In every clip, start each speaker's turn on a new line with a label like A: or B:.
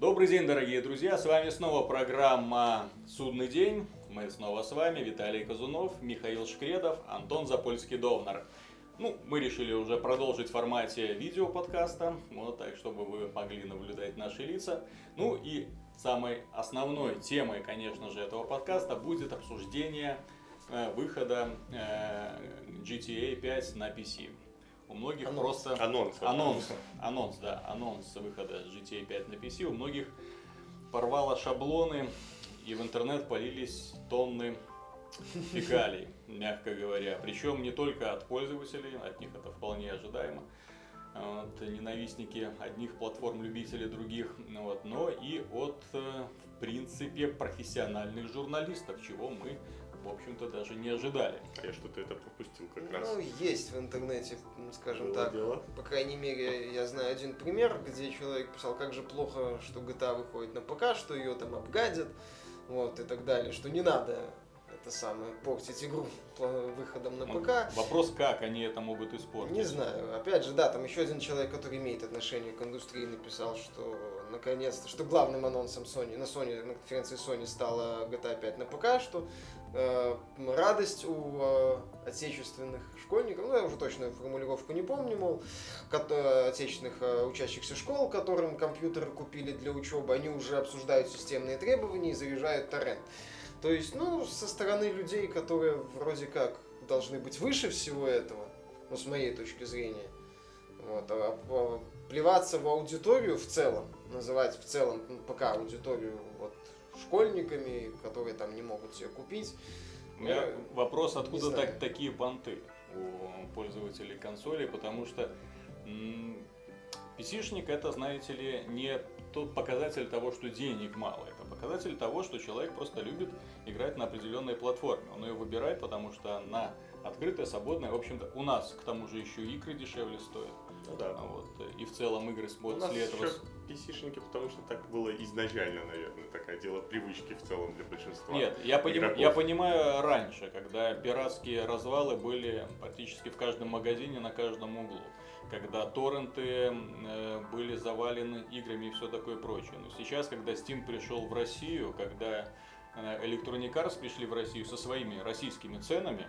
A: Добрый день, дорогие друзья! С вами снова программа «Судный день». Мы снова с вами, Виталий Казунов, Михаил Шкредов, Антон Запольский-Довнар. Ну, мы решили уже продолжить в формате видеоподкаста, вот так, чтобы вы могли наблюдать наши лица. Ну и самой основной темой, конечно же, этого подкаста будет обсуждение э, выхода э, GTA 5 на PC. У многих
B: Анонс.
A: просто...
C: Анонс.
A: Анонс, анонс, да, анонс выхода GTA 5 на PC. У многих порвало шаблоны, и в интернет полились тонны фекалий, мягко говоря. Причем не только от пользователей, от них это вполне ожидаемо. Вот, ненавистники одних платформ, любители других, ну вот, но и от, э, в принципе, профессиональных журналистов, чего мы, в общем-то, даже не ожидали.
C: А я что-то это пропустил как раз.
B: Ну, есть в интернете, скажем
C: Было
B: так.
C: дело.
B: По крайней мере, я знаю один пример, где человек писал, как же плохо, что GTA выходит на ПК, что ее там обгадят, вот, и так далее, что не надо это самое, портить игру выходом на ПК.
A: Вопрос, как они это могут испортить.
B: Не знаю. Опять же, да, там еще один человек, который имеет отношение к индустрии, написал, что наконец-то, что главным анонсом Sony, на Sony, на конференции Sony стала GTA 5 на ПК, что радость у э, отечественных школьников, ну я уже точную формулировку не помню, мол, отечественных э, учащихся школ, которым компьютеры купили для учебы, они уже обсуждают системные требования и заряжают торрент. То есть, ну, со стороны людей, которые вроде как должны быть выше всего этого, ну, с моей точки зрения, вот, а, а, плеваться в аудиторию в целом, называть в целом пока аудиторию школьниками, которые там не могут себе купить.
A: У меня
B: Я
A: вопрос, откуда так, такие понты у пользователей консолей, потому что PC-шник это, знаете ли, не тот показатель того, что денег мало, это показатель того, что человек просто любит играть на определенной платформе. Он ее выбирает, потому что она открытая, свободная. В общем-то, у нас к тому же еще игры дешевле стоят.
C: Ну да.
A: Вот. И в целом игры
C: нас
A: после этого...
C: еще PC-шники, потому что так было изначально, наверное, такое дело привычки в целом для большинства.
A: Нет, я, поним- я понимаю раньше, когда пиратские развалы были практически в каждом магазине, на каждом углу. Когда торренты э, были завалены играми и все такое прочее. Но сейчас, когда Steam пришел в Россию, когда э, Electronic Arts пришли в Россию со своими российскими ценами,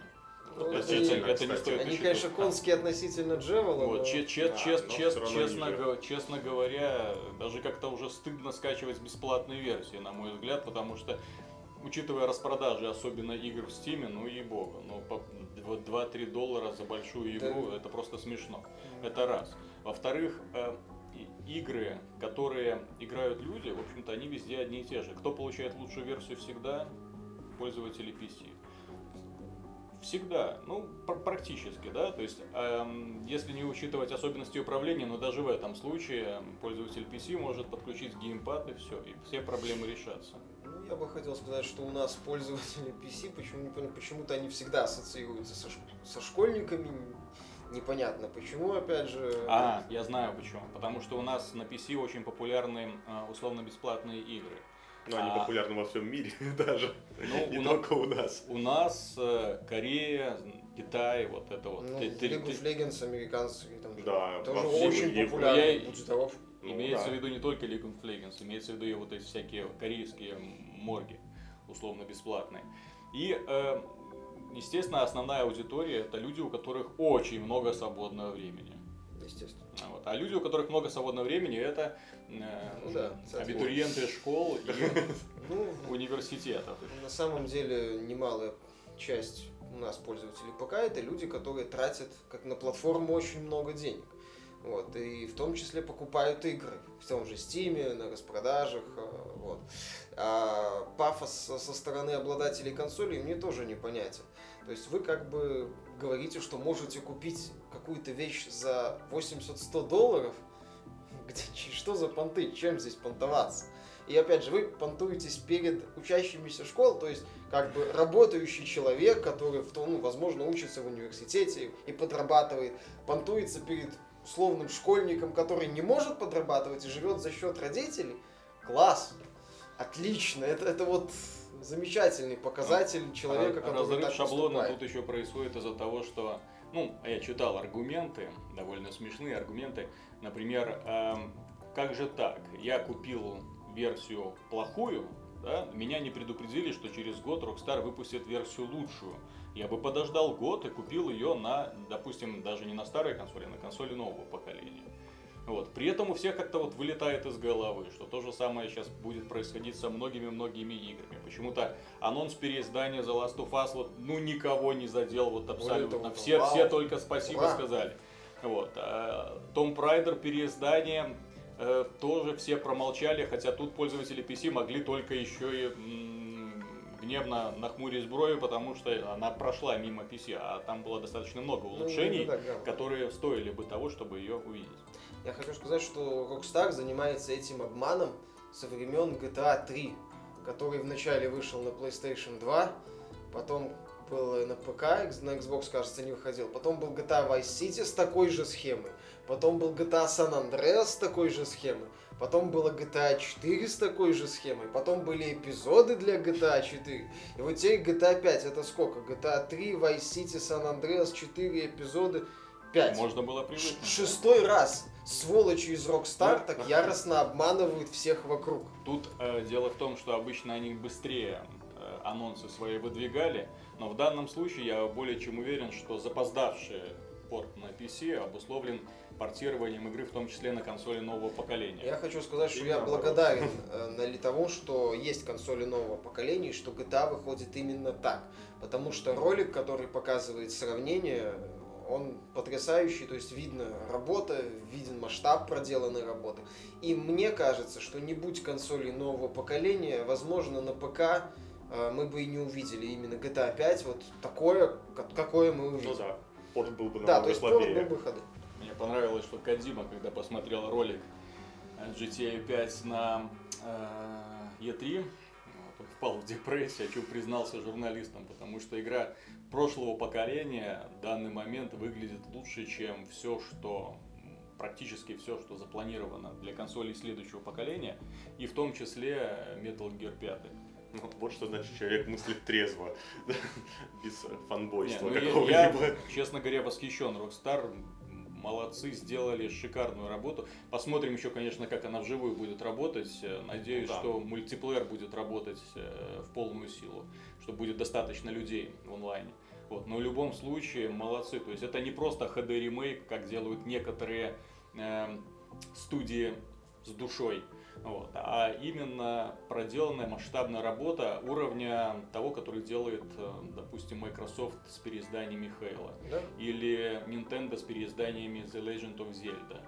B: Ну,
A: это,
B: это
A: это-
C: не-
A: это не стоит
B: Они, конечно, конские относительно Джевела,
A: Вот,
B: но-
A: че- че-
C: Да,
A: чес-
C: но
A: чес-
C: всё равно
A: честно, го- честно говоря, даже как-то уже стыдно скачивать бесплатные версии, на мой взгляд, потому что, учитывая распродажи, особенно игр в Steam, ну и богу, ну по 2-3 доллара за большую
B: Да.
A: игру, это просто смешно. Это раз. Во-вторых, э, игры, которые играют люди, в общем-то, они везде одни и те же. Кто получает лучшую версию всегда? Пользователи PC. Всегда, ну, пр- практически, да, то есть, эм, если не учитывать особенности управления, но даже в этом случае эм, пользователь PC может подключить геймпад и все, и все проблемы решатся.
B: Ну, я бы хотел сказать, что у нас пользователи PC, почему, не понял, почему-то они всегда ассоциируются со, со школьниками. Непонятно почему, опять же.
A: А, я знаю почему. Потому что у нас на PC очень популярны э, условно-бесплатные игры.
C: Но они
A: А.
C: популярны во всем мире даже.
A: Ну,
C: Не
A: у, на-
C: только у нас.
A: у нас э, Корея, Китай, вот это вот.
B: Ну,
A: Ты- ты-
B: League
A: ты-
B: of Legends американские там
C: Да,
B: тоже очень
C: Европе.
B: популярны.
A: Я-
B: Будь здоров.
C: Ну,
A: имеется
C: да.
A: в виду не только League of Legends, имеется в виду и вот эти всякие корейские морги, условно бесплатные. И, э, естественно, основная аудитория это люди, у которых очень много свободного времени.
B: Естественно.
A: А Вот. А люди, у которых много свободного времени, это э,
B: Ну да,
A: абитуриенты школ и
B: Ну,
A: университетов.
B: на самом деле немалая часть у нас пользователей ПК это люди, которые тратят как на платформу очень много денег. Вот, и в том числе покупают игры в том же Steam, на распродажах. э, Вот. А пафос со стороны обладателей консолей мне тоже непонятен. То есть вы как бы говорите, что можете купить какую-то вещь за 80-100 долларов, где, что за понты, чем здесь понтоваться? И опять же, вы понтуетесь перед учащимися школ, то есть как бы работающий человек, который, в том, ну, возможно, учится в университете и подрабатывает, понтуется перед условным школьником, который не может подрабатывать и живет за счет родителей. Класс! Отлично! Это, это вот замечательный показатель человека,
A: Ра-
B: который
A: Разрыв
B: так
A: шаблона
B: поступает.
A: тут еще происходит из-за того, что, ну, я читал аргументы, довольно смешные аргументы. Например, эм, как же так? Я купил версию плохую, да, меня не предупредили, что через год Rockstar выпустит версию лучшую. Я бы подождал год и купил ее на, допустим, даже не на старой консоли, а на консоли нового поколения. Вот. При этом у всех как-то вот вылетает из головы, что то же самое сейчас будет происходить со многими-многими играми. Почему-то анонс переиздания The Last of Us вот, ну никого не задел вот абсолютно.
B: того,
A: все,
B: вау.
A: все только спасибо
B: Ура.
A: сказали. Вот. Том Прайдер переиздание э, тоже все промолчали, хотя тут пользователи PC могли только еще и гневно нахмурить брови, потому что она прошла мимо PC, а там было достаточно много
B: Ну,
A: улучшений,
B: так, да.
A: которые стоили бы того, чтобы ее увидеть.
B: Я хочу сказать, что Rockstar занимается этим обманом со времен GTA 3, который вначале вышел на PlayStation 2, потом был на ПК, на Xbox, кажется, не выходил. Потом был GTA Vice City с такой же схемой. Потом был GTA San Andreas с такой же схемой. Потом было GTA 4 с такой же схемой. Потом были эпизоды для GTA 4. И вот теперь GTA 5 это сколько? GTA 3, Vice City, San Andreas, 4 эпизоды, 5.
A: Можно было привыкнуть.
B: Шестой раз сволочи из Rockstar
C: Ну,
B: так
C: ага.
B: яростно обманывают всех вокруг.
A: Тут э, дело в том, что обычно они быстрее э, анонсы свои выдвигали, но в данном случае я более чем уверен, что запоздавший порт на PC обусловлен портированием игры, в том числе на консоли нового поколения.
B: Я хочу сказать, что
C: И
B: я
C: наоборот.
B: благодарен э, тому, что есть консоли нового поколения, и что GTA выходит именно так. Потому что ролик, который показывает сравнение, он потрясающий, то есть видно работа, виден масштаб проделанной работы. И мне кажется, что не будь консолей нового поколения, возможно, на ПК э, мы бы и не увидели именно GTA 5, вот такое, как- какое мы увидели.
C: Ну да, порт был бы
B: Да,
C: намного
B: то есть порт был бы ходы.
A: Мне понравилось, что Кадима, когда посмотрел ролик GTA 5 на э, E3, вот, он впал в депрессию, о чем признался журналистам, потому что игра прошлого поколения в данный момент выглядит лучше, чем все, что практически все, что запланировано для консолей следующего поколения, и в том числе Metal Gear 5.
C: Ну, вот что значит человек мыслит трезво, без фанбойства
A: ну
C: какого-либо.
A: я, честно говоря, восхищен. Rockstar молодцы, сделали шикарную работу. Посмотрим еще, конечно, как она вживую будет работать. Э, Надеюсь,
C: Да.
A: что мультиплеер будет работать э, в полную силу, что будет достаточно людей в онлайне. Вот. Но в любом случае молодцы. То есть это не просто HD ремейк, как делают некоторые э, студии с душой. Вот. А именно проделанная масштабная работа уровня того, который делает, э, допустим, Microsoft с переизданиями Halo
B: Да?
A: или Nintendo с переизданиями The Legend of Zelda.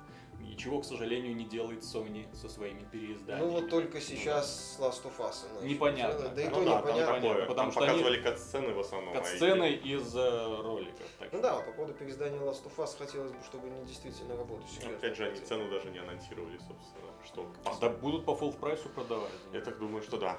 A: И чего, к сожалению, не делает Sony со своими переизданиями.
B: Ну вот только сейчас с Last of Us.
A: Непонятно.
B: делать. Да и
A: Ну
B: то
C: Ну да, там
B: непонятно.
A: понятно,
C: такое.
A: потому
C: Там
A: что они-
C: показывали кат-сцены в основном. а
A: Кат-сцены из э, роликов. Так
B: Ну
A: что-
B: да, по поводу переиздания Last of Us хотелось бы, чтобы они действительно работали серьезно.
C: Опять же, они цену даже не анонсировали, собственно. Что
A: Да будут по full прайсу продавать.
C: Я так думаю, что да.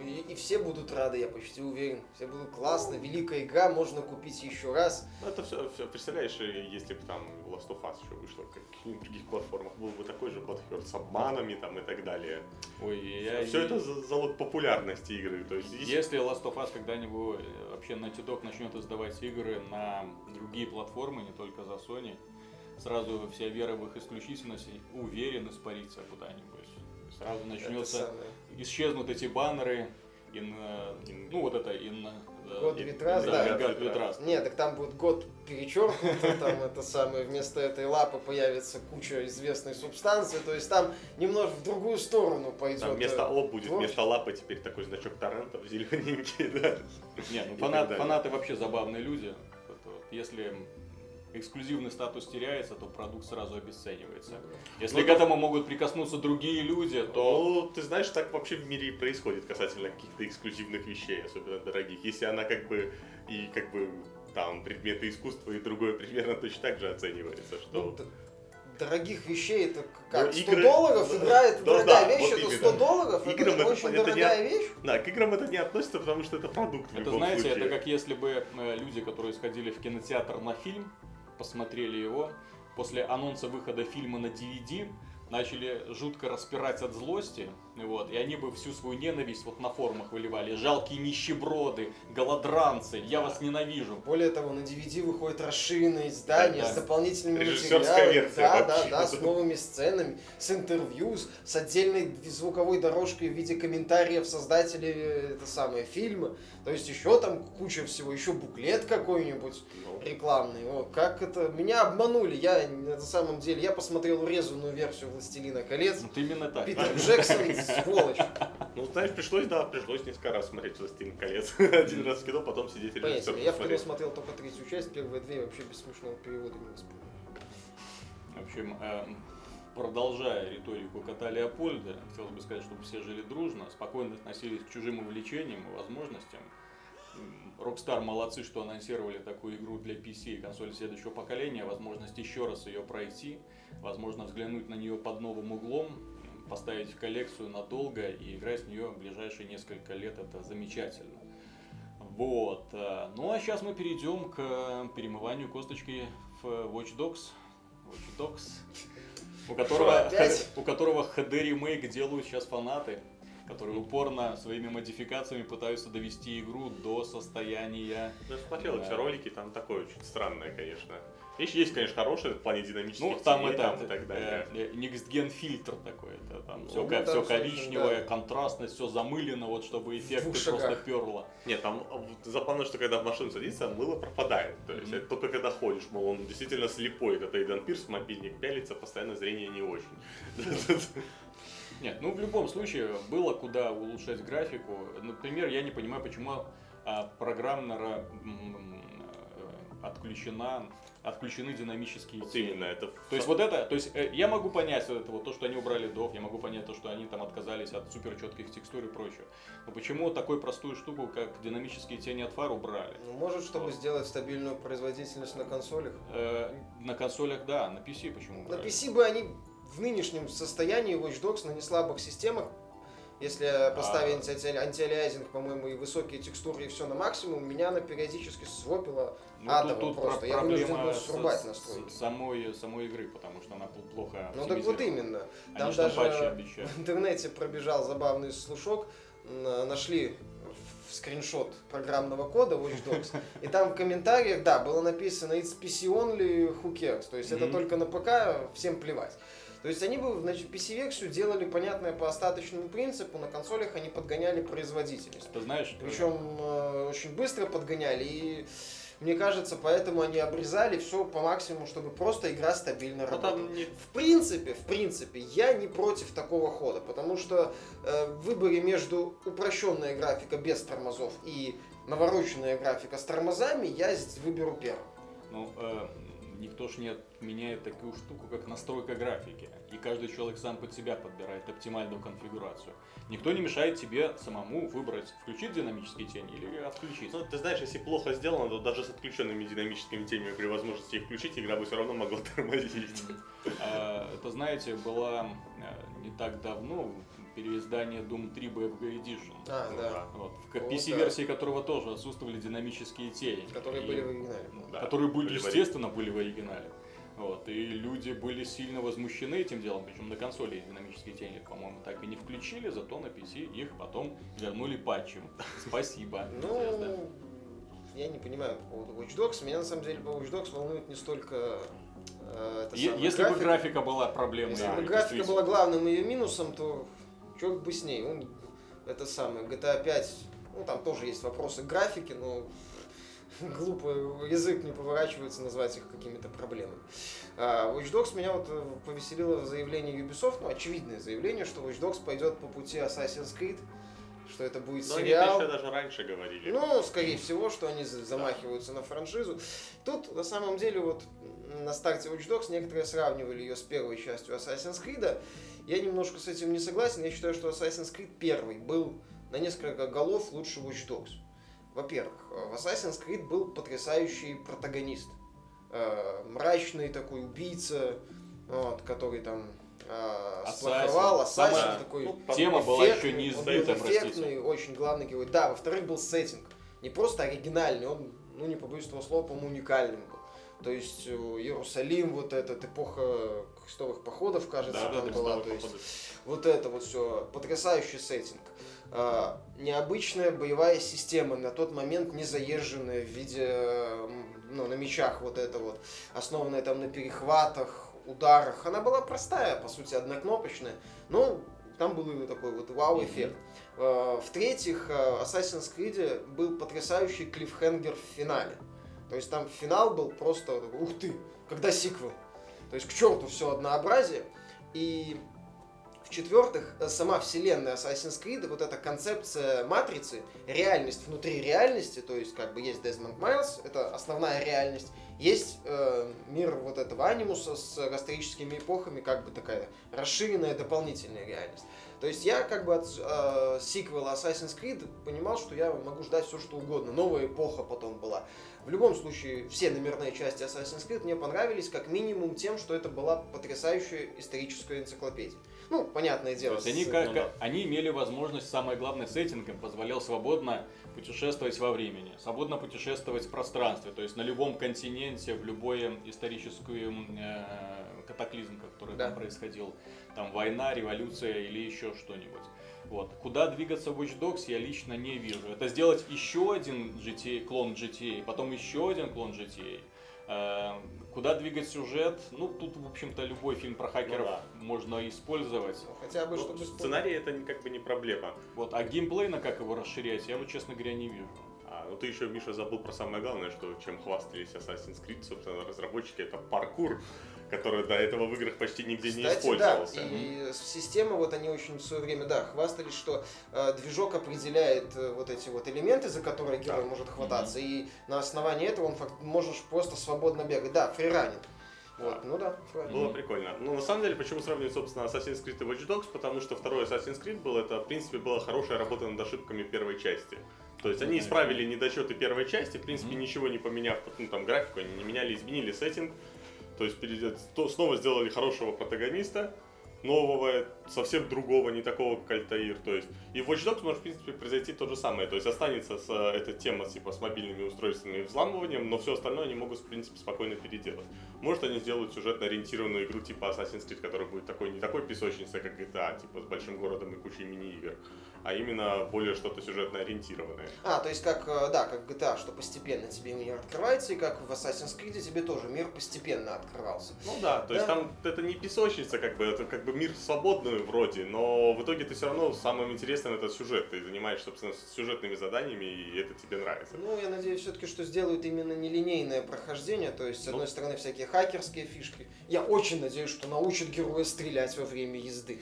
B: И, и все будут рады, я почти уверен. Все будут классно, великая игра, можно купить еще раз.
C: Ну, это все, представляешь, э, если бы там Last of Us еще вышло на каких-нибудь других платформах, был бы такой же Bloodhurt с обманами там и так далее.
A: Ой, я...
C: все это за- залог популярности игры. То есть, здесь-
A: Если Last of Us когда-нибудь э, вообще Naughty Dog начнет издавать игры на другие платформы, не только за Sony, сразу вся вера в их исключительность уверен испарится куда-нибудь. Сразу начнется,
B: самое.
A: исчезнут эти баннеры, in,
C: In-
A: ну вот это in,
B: with Trust,
A: да,
B: да.
A: in God with Trust.
B: Нет, так там будет год перечеркнут, там это самое, вместо этой лапы появится куча известной субстанции, то есть там немножко в другую сторону пойдет.
C: там вместо
B: э,
C: О будет,
B: творчество.
C: вместо лапы теперь такой значок торрентов зелененький, да.
A: Не, ну фанаты вообще забавные люди. Если эксклюзивный статус теряется, то продукт сразу обесценивается. Если
C: Ну,
A: к этому могут прикоснуться другие люди, то
C: Ну, ты знаешь, так вообще в мире и происходит касательно каких-то эксклюзивных вещей, особенно дорогих. Если она как бы и как бы там предметы искусства и другое примерно точно так же оценивается, что...
B: Ну, дорогих вещей это как?
C: Ну,
B: 100
C: игры-
B: долларов,
C: да,
B: игра это
C: да,
B: дорогая
C: да,
B: вещь,
C: вот
B: это
C: именно.
B: 100 долларов,
C: Играм
B: это
C: это
B: очень
C: понятно,
B: дорогая вещь.
C: Да, к играм это не относится, потому что это продукт в
A: это
C: любом
A: знаете,
C: случае.
A: это как если бы э, люди, которые сходили в кинотеатр на фильм, посмотрели его, после анонса выхода фильма на DVD начали жутко распирать от злости, вот, и они бы всю свою ненависть вот на форумах выливали. Жалкие нищеброды, голодранцы, я вас ненавижу.
B: Более того, на DVD выходит расширенное издание
A: Да,
B: с
A: да.
B: дополнительными материалами.
C: версия
B: Да, да,
C: вообще.
B: да, с новыми сценами, с интервью, с, отдельной звуковой дорожкой в виде комментариев создателей э, это самое фильма. То есть еще там куча всего, еще буклет какой-нибудь
C: Ну,
B: рекламный. О, как это? Меня обманули. Я на самом деле, я посмотрел урезанную версию «Властелина колец».
A: Вот именно так.
B: Питер Джексон, сволочь.
C: Ну, знаешь, пришлось, да, пришлось несколько раз смотреть «Властелин колец». Один раз в кино, потом сидеть и режиссер.
B: Я в кино смотрел только третью часть, первые две вообще без смешного перевода не воспринял.
A: В общем, э, продолжая риторику кота Леопольда, хотелось бы сказать, чтобы все жили дружно, спокойно относились к чужим увлечениям и возможностям. Rockstar молодцы, что анонсировали такую игру для PC и консоли следующего поколения, возможность еще раз ее пройти, возможно взглянуть на нее под новым углом, поставить в коллекцию надолго и играть в нее в ближайшие несколько лет, это замечательно. Вот. э, Ну а сейчас мы перейдем к перемыванию косточки в Watch Dogs. Watch Dogs. У которого, у которого HD ремейк делают сейчас фанаты, которые упорно своими модификациями пытаются довести игру до состояния.
C: Я смотрел
A: Да.
C: эти ролики, там такое очень странное, конечно. Вещи есть, конечно, хорошие в плане динамических
A: Ну, там
C: теней,
A: это
C: там и так далее.
A: э, э, фильтр такой. Это там
B: Ну,
A: все,
B: да,
A: все коричневое,
B: да.
A: контрастность, все замылено, вот чтобы эффекты
B: двух
A: просто перло.
C: Нет, там вот забавно, что когда в машину садится, мыло пропадает. То есть
A: Мгм.
C: это только когда ходишь, мол, он действительно слепой. Это Эйдан Пирс, мобильник пялится, постоянно зрение не очень.
A: Нет, ну в любом случае было куда улучшать графику. Например, я не понимаю, почему а, программно э, отключена, отключены динамические
C: Вот
A: тени.
C: именно, это...
A: То есть вот это, то есть э, я могу понять вот это вот то, что они убрали дов, я могу понять то, что они там отказались от супер четких текстур и прочего. Но почему такую простую штуку, как динамические тени от фар убрали?
B: Ну, может, чтобы
A: Вот.
B: сделать стабильную производительность на консолях.
A: Э, на консолях, да, на PC почему
B: На
A: убрали?
B: PC бы они в нынешнем состоянии Watch Dogs на неслабых системах, если поставить анти- антиалиазинг, по-моему, и высокие текстуры, и все на максимум, меня она периодически свопила
A: Ну,
B: атомом просто.
A: про-
B: Я вынужден был срубать
A: с-
B: настройки.
A: с- самой, самой игры, потому что она пл- плохо
B: Ну так вот именно.
A: Они
B: Там
A: патчи
B: даже в интернете пробежал забавный слушок, нашли скриншот программного кода Watch Dogs, и там в комментариях, да, было написано It's PC only, who cares, то есть это
A: Мгм.
B: только на ПК, всем плевать. То есть они бы, значит, PC-версию делали, понятное, по остаточному принципу, на консолях они подгоняли производительность.
A: Ты знаешь,
B: Причем э, очень быстро подгоняли, и мне кажется, поэтому они обрезали все по максимуму, чтобы просто игра стабильно
C: Ну,
B: работала.
C: там не...
B: В принципе, в принципе, я не против такого хода, потому что э, в выборе между упрощенная графика без тормозов и навороченная графика с тормозами я выберу первый.
A: ну, э, никто ж не отменяет такую штуку, как настройка графики. И каждый человек сам под себя подбирает оптимальную конфигурацию. Никто не мешает тебе самому выбрать, включить динамические тени или отключить.
C: Ну, ты знаешь, если плохо сделано, то даже с отключенными динамическими тенями при возможности их включить, игра бы все равно могла тормозить.
A: А, Это, знаете, была э, не так давно переиздание Doom 3 BFG Edition.
B: А,
C: Ну
B: да.
A: Вот, в PC-версии которого тоже отсутствовали динамические тени.
B: Которые
A: И-
B: были в оригинале.
C: Да,
A: которые были,
C: были
A: естественно, были в оригинале. Вот, и люди были сильно возмущены этим делом, причем на консоли динамические тени, по-моему, так и не включили, зато на PC их потом вернули патчем. Спасибо.
B: Ну, я не понимаю по поводу Watch Dogs. Меня на самом деле по Watch Dogs волнует не столько э, это самое,
A: Если бы
B: графика.
A: графика была проблемой,
B: Если бы графика была главным ее минусом, то черт бы с ней. Он, это самое, GTA 5, ну там тоже есть вопросы к графике, но глупо язык не поворачивается назвать их какими-то проблемами. А, Watch Dogs меня вот э, повеселило заявление Ubisoft, ну очевидное заявление, что Watch Dogs пойдет по пути Assassin's Creed, что это будет
C: Но они
B: сериал.
C: еще даже раньше говорили.
B: Ну, скорее всего, что они за- замахиваются на франшизу. Тут, на самом деле, вот на старте Watch Dogs некоторые сравнивали ее с первой частью Assassin's Creed. Я немножко с этим не согласен. Я считаю, что Assassin's Creed первый был на несколько голов лучше Watch Dogs. Во-первых, э, в Assassin's Creed был потрясающий протагонист. Э, Мрачный такой убийца, вот, который там э, сплоховал, ассасин
A: Самая-
B: такой
C: ну,
A: Тема была еще не избита,
B: эффектный, очень главный герой. Да, во-вторых, был сеттинг. Не просто оригинальный, он, ну не побоюсь этого слова, по-моему, уникальным был. То есть э, Иерусалим, вот этот, эпоха крестовых походов, кажется,
C: Да, да,
B: там была.
C: крестовые
B: То есть вот это вот все, потрясающий сеттинг. А, необычная боевая система, на тот момент не заезженная в виде, м, ну, на мечах вот это вот, основанная там на перехватах, ударах. Она была простая, по сути, однокнопочная, но там был такой вот вау-эффект. А, В-третьих, а, Assassin's Creed был потрясающий клиффхенгер в финале. То есть там финал был просто, ух ты, когда сиквел. То есть к черту все однообразие. И в-четвертых, э, сама вселенная Assassin's Creed, вот эта концепция матрицы, реальность внутри реальности, то есть как бы есть Desmond Miles, это основная реальность, есть э, мир вот этого анимуса с историческими эпохами, как бы такая расширенная дополнительная реальность. То есть я как бы от э, сиквела Assassin's Creed понимал, что я могу ждать все что угодно. Новая эпоха потом была. В любом случае, все номерные части Assassin's Creed мне понравились как минимум тем, что это была потрясающая историческая энциклопедия. Ну, понятное
A: То
B: дело.
A: есть они, как,
C: ну да.
A: они имели возможность, самое главное, сеттинг им позволял свободно путешествовать во времени, свободно путешествовать в пространстве, то есть на любом континенте, в любой исторический э, катаклизм, который
B: Да.
A: там происходил, там война, революция или еще что-нибудь. Вот. Куда двигаться в Watch Dogs я лично не вижу. Это сделать еще один GTA, клон GTA, потом еще один клон GTA. Э, Куда двигать сюжет? Ну, тут, в общем-то, любой фильм про хакеров
C: Ну да.
A: можно использовать.
B: Ну, Хотя бы,
C: Ну,
B: чтобы...
C: сценарий это как бы не проблема.
A: Вот, а геймплейно как его расширять, я вот, честно говоря, не вижу.
C: А, ну ты еще, Миша, забыл про самое главное, что чем хвастались Assassin's Creed, собственно, разработчики, это паркур, который до этого в играх почти нигде не
B: Кстати, да,
C: использовался.
B: и система, вот они очень в свое время, да, хвастались, что э, движок определяет э, вот эти вот элементы, за которые герой
C: Да.
B: может хвататься, и на основании этого он фак- можешь просто свободно бегать. Да, фриранинг. Вот, ну да, правильно.
C: Было прикольно. Ну, на самом деле, почему сравнивать, собственно, Assassin's Creed и Watch Dogs? Потому что второй Assassin's Creed был, это, в принципе, была хорошая работа над ошибками первой части. То есть они исправили недочеты первой части, в принципе, ничего не поменяв, ну, там, графику они не меняли, изменили сеттинг. То есть снова сделали хорошего протагониста, нового, совсем другого, не такого, как Альтаир. То есть и в Watch Dogs может, в принципе, произойти то же самое. То есть останется с, э, эта тема типа с мобильными устройствами и взламыванием, но все остальное они могут, в принципе, спокойно переделать. Может, они сделают сюжетно ориентированную игру типа Assassin's Creed, которая будет такой, не такой песочницей, как GTA, типа с большим городом и кучей мини-игр, а именно более что-то сюжетно ориентированное.
B: А, то есть как, э, да, как GTA, что постепенно тебе мир открывается, и как в Assassin's Creed тебе тоже мир постепенно открывался.
C: Ну да, то есть
B: Да.
C: там это не песочница, как бы, это как бы мир свободный вроде, но в итоге ты все равно самым интересным это сюжет. Ты занимаешься, собственно, сюжетными заданиями, и это тебе нравится.
B: Ну, я надеюсь все-таки, что сделают именно нелинейное прохождение, то есть, с одной
C: Ну.
B: стороны, всякие хакерские фишки. Я очень надеюсь, что научат героя стрелять во время езды.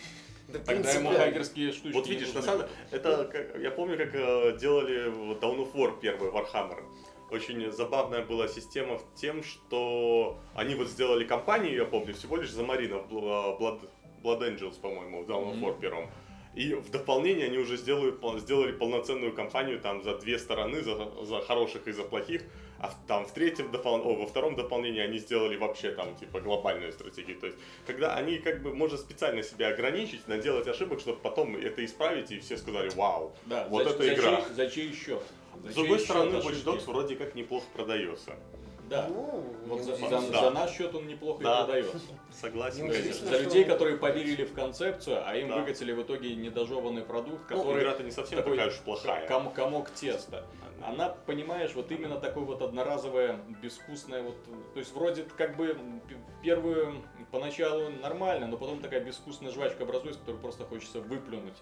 B: Это
A: Тогда ему хакерские штучки
C: Вот видишь, на самом деле, это как- я помню, как э, делали Dawn of War первый Warhammer. Очень забавная была система в тем, что они вот сделали кампанию, я помню, всего лишь за маринов, Bl- Blood, Blood Angels, по-моему, в Dawn of. War первом. И в дополнение они уже сделают, сделали полноценную кампанию там за две стороны, за, за хороших и за плохих. А там в третьем допол- о, во втором дополнении они сделали вообще там типа глобальную стратегию. То есть, когда они как бы можно специально себя ограничить, наделать ошибок, чтобы потом это исправить, и все сказали, вау,
A: Да,
C: вот
A: за,
C: это
A: за
C: игра.
A: Чей, за чей счет? За
C: С другой стороны? Watch Dogs вроде как неплохо продается.
A: Да.
B: Ну,
A: Вот за, за-
C: Да.
A: за наш счет он неплохо
C: Да.
A: и продается.
C: Согласен.
B: Ну,
A: То есть за
B: что-
A: людей, которые поверили в концепцию, а им
C: Да.
A: выкатили в итоге недожеванный продукт,
C: Ну,
A: который
C: игра-то не совсем
A: такой
C: такая уж плохая.
A: ком- комок теста. Она, понимаешь, вот именно такой вот одноразовая, безвкусная, вот, то есть вроде как бы первую поначалу нормально, но потом такая безвкусная жвачка образуется, которую просто хочется выплюнуть.